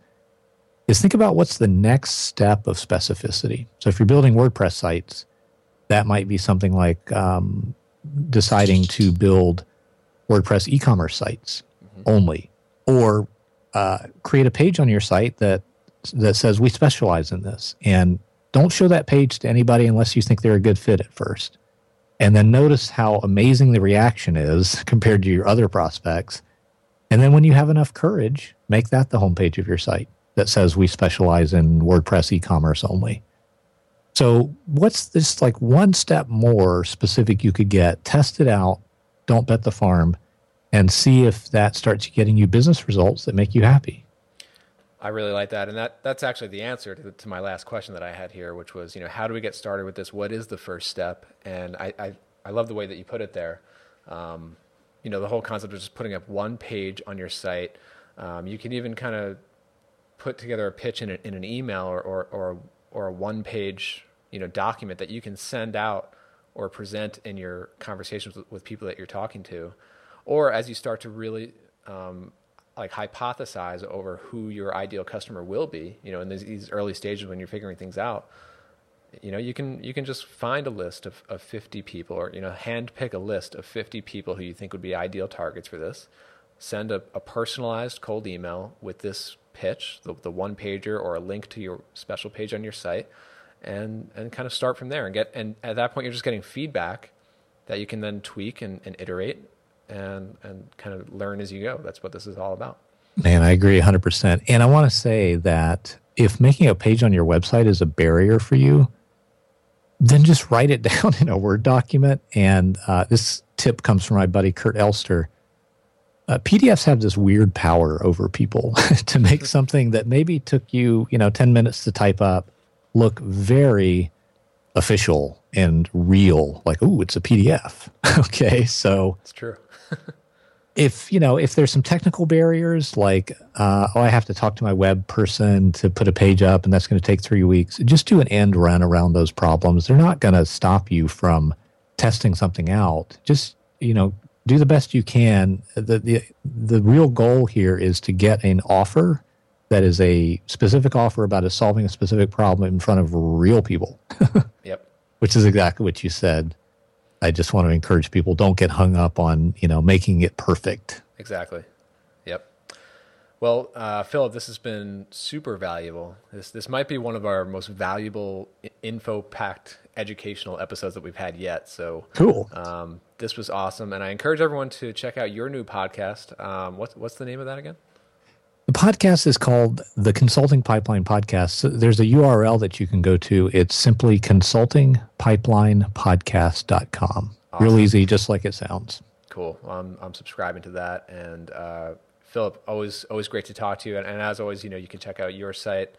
is think about what's the next step of specificity. So if you're building wordpress sites that might be something like um, deciding to build wordpress e-commerce sites mm-hmm. only or uh, create a page on your site that that says we specialize in this. And don't show that page to anybody unless you think they're a good fit at first. And then notice how amazing the reaction is <laughs> compared to your other prospects. And then when you have enough courage make that the homepage of your site that says we specialize in wordpress e-commerce only So, what's this like one step more specific you could get? Test it out. Don't bet the farm and see if that starts getting you business results that make you happy. I really like that, and that that's actually the answer to, to, my last question that I had here, which was, you know, how do we get started with this? What is the first step? And I I, I love the way that you put it there. Um, you know, the whole concept of just putting up one page on your site. Um, you can even kind of put together a pitch in, a, in an email or, or, or, or a one page you know, document that you can send out or present in your conversations with, with people that you're talking to. Or as you start to really um, like hypothesize over who your ideal customer will be, you know, in these, these, early stages when you're figuring things out, you know, you can you can just find a list of, of 50 people or you know, hand pick a list of 50 people who you think would be ideal targets for this. Send a, a personalized cold email with this pitch, the, the one pager or a link to your special page on your site, and and kind of start from there and get and at that point you're just getting feedback that you can then tweak and, and iterate and and kind of learn as you go. That's what this is all about. Man, I agree 100%. And I want to say that if making a page on your website is a barrier for you, then just write it <laughs> down in a Word document. And uh, this tip comes from my buddy Kurt Elster uh, PDFs have this weird power over people <laughs> to make something that maybe took you, you know, 10 minutes to type up look very official and real. Like, oh, it's a PDF. <laughs> okay. So it's true. <laughs> if, you know, if there's some technical barriers, like, uh, oh, I have to talk to my web person to put a page up and that's going to take three weeks, just do an end run around those problems. They're not going to stop you from testing something out. Just, you know, do the best you can. The, the, the real goal here is to get an offer that is a specific offer about us solving a specific problem in front of real people. <laughs> yep. Which is exactly what you said. I just want to encourage people don't get hung up on, you know, making it perfect. Exactly. Yep. Well, uh, Philip, this has been super valuable. This this might be one of our most valuable info packed educational episodes that we've had yet. So cool. Um, this was awesome, and I encourage everyone to check out your new podcast. Um, what's what's the name of that again? The podcast is called the Consulting Pipeline Podcast. So there's a URL that you can go to. It's simply consultingpipelinepodcast.com. Awesome. Real easy, just like it sounds. Cool. I'm, I'm subscribing to that. And uh, Philip, always always great to talk to you. And, and, as always, you know, you can check out your site,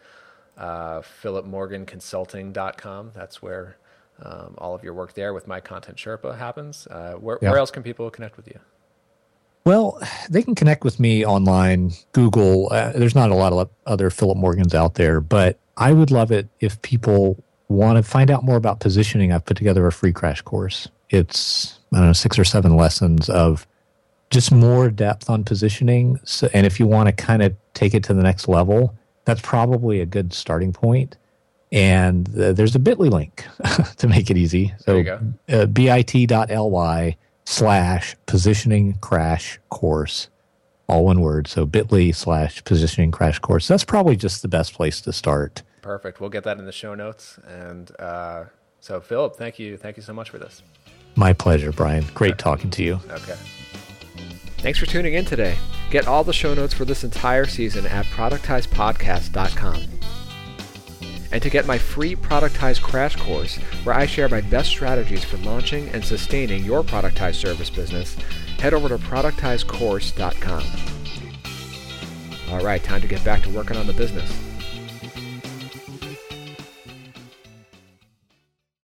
uh, philipmorganconsulting.com. That's where um, all of your work there with my content Sherpa happens. Uh, where, where else can people connect with you? Well, they can connect with me online, Google. Uh, there's not a lot of other Philip Morgans out there, but I would love it if people want to find out more about positioning. I've put together a free crash course. It's, I don't know, six or seven lessons of just more depth on positioning. So, and if you want to kind of take it to the next level, that's probably a good starting point and uh, there's a bit.ly link <laughs> to make it easy. So uh, bit.ly slash positioning crash course, all one word. So bit.ly slash positioning crash course. That's probably just the best place to start. Perfect. We'll get that in the show notes. And uh, so, Philip, thank you. Thank you so much for this. My pleasure, Brian. Great talking to you. Okay. Thanks for tuning in today. Get all the show notes for this entire season at productizepodcast.com and to get my free Productize Crash Course, where I share my best strategies for launching and sustaining your productized service business, head over to productizecourse.com. All right, time to get back to working on the business.